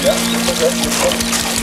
Yeah, okay, okay.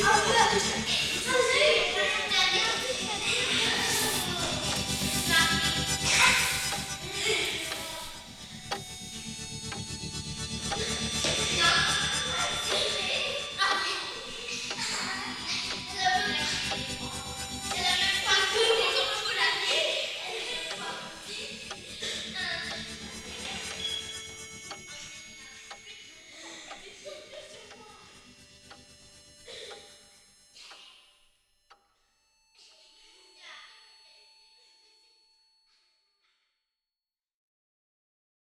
Gracias.